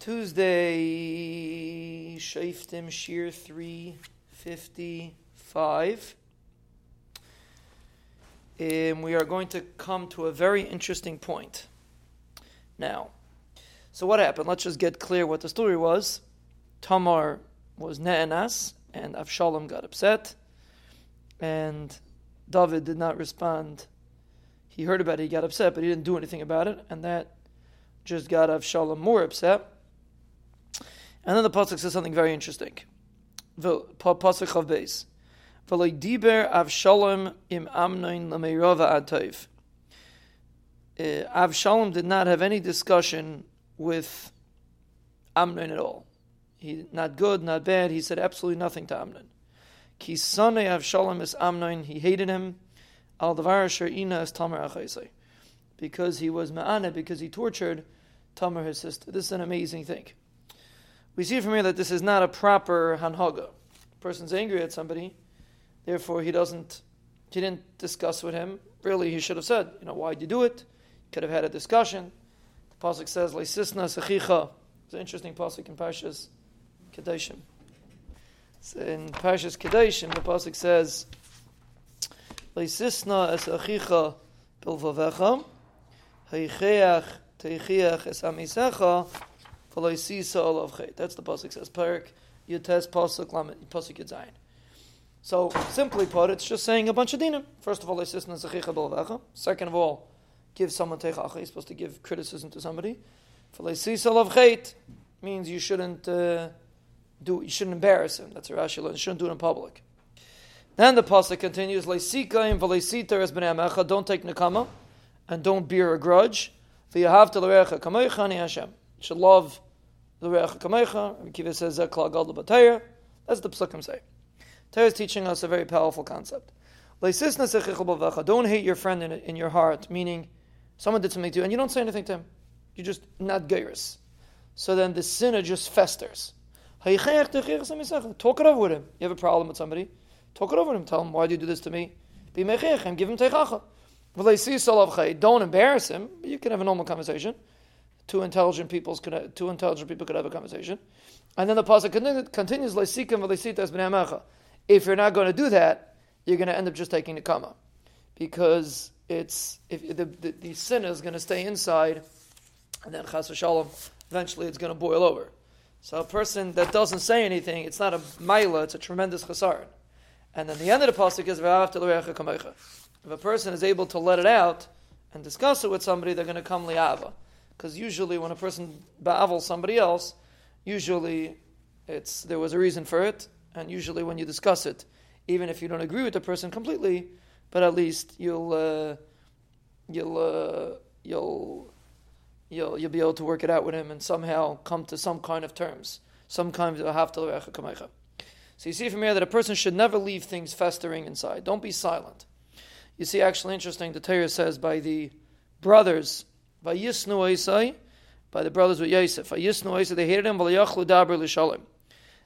Tuesday, Shaftim Shir 355. And we are going to come to a very interesting point. Now, so what happened? Let's just get clear what the story was. Tamar was Ne'enas, and Avshalom got upset, and David did not respond. He heard about it, he got upset, but he didn't do anything about it, and that just got Avshalom more upset. And then the pasuk says something very interesting. The Pasuk Chav Beis. V'loy diber Avshalom im Amnon l'meirova atayv. Uh, Avshalom did not have any discussion with Amnon at all. He not good, not bad. He said absolutely nothing to Amnon. Kisane Avshalom is Amnon. He hated him. Al davar ina is Tamar achaysay. Because he was ma'ana, because he tortured Tamar, his sister. This is an amazing thing. We see from here that this is not a proper hanhaga. A person's angry at somebody, therefore he doesn't, he didn't discuss with him. Really, he should have said, you know, why'd you do it? He Could have had a discussion. The pasuk says, "Leisisna sechicha." It's an interesting pasuk in Parshas Kedoshim. In Parshas Kedoshim, the pasuk says, "Leisisna es achicha bilvavecha, heicheach teichiach es amisecha." That's the pasuk says. Parak Yutes pasuk lamet pasuk Yitzayin. So simply put, it's just saying a bunch of dinim. First of all, Second of all, give someone teichacha. You're supposed to give criticism to somebody. means you shouldn't uh, do. You shouldn't embarrass him. That's a Rashi. You shouldn't do it in public. Then the pasuk continues: Leisikaim v'leisiter es b'nei Don't take nekama, and don't bear a grudge. V'yahav l'recha kameichan Hashem should love the Reach Kamecha. Kiva says That's the Psukim say. Torah is teaching us a very powerful concept. Don't hate your friend in, in your heart, meaning someone did something to you and you don't say anything to him. You're just not gairis. So then the sinner just festers. Talk it over with him. You have a problem with somebody. Talk it over with him. Tell him, why do you do this to me? Be mechech give him teichacha. Don't embarrass him. You can have a normal conversation two intelligent people could two intelligent people could have a conversation. And then the pasuk continues If you're not going to do that, you're going to end up just taking the kama, because it's if the, the, the sin is going to stay inside, and then chas v'shalom, eventually it's going to boil over. So a person that doesn't say anything, it's not a maila, it's a tremendous chasar. And then the end of the pasuk is If a person is able to let it out and discuss it with somebody, they're going to come liava. Because usually when a person ba'avel somebody else, usually it's there was a reason for it, and usually when you discuss it, even if you don't agree with the person completely, but at least you'll uh, you'll uh, you'll you'll you'll be able to work it out with him and somehow come to some kind of terms, some kind of haftal So you see from here that a person should never leave things festering inside. Don't be silent. You see, actually interesting. The Torah says by the brothers Vayisnu Isai, by the brothers with Yosef. Vayisnu Isai, they hated him, Valayachlu Daber Lishalim.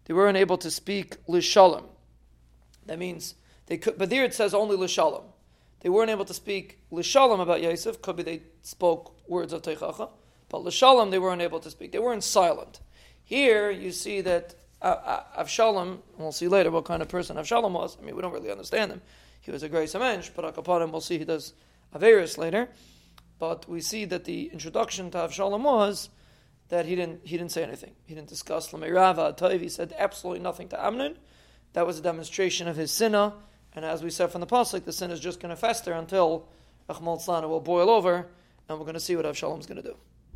They weren't able to speak Lishalim. That means they could, but there it says only Lishalim. They weren't able to speak Lishalim about Yosef. Could be they spoke words of Teichacha. But Lishalim, they weren't able to speak. They weren't silent. Here, you see that Avshalom, we'll see later what kind of person Avshalom was. I mean, we don't really understand him. He was a great mensch, but him, we'll see he does Averis later. But we see that the introduction to Avshalom was that he didn't he didn't say anything. He didn't discuss Lameirava Toiv. He said absolutely nothing to Amnon. That was a demonstration of his sinna. And as we said from the pasuk, the sin is just going to fester until Achmal will boil over, and we're going to see what Avshalom is going to do.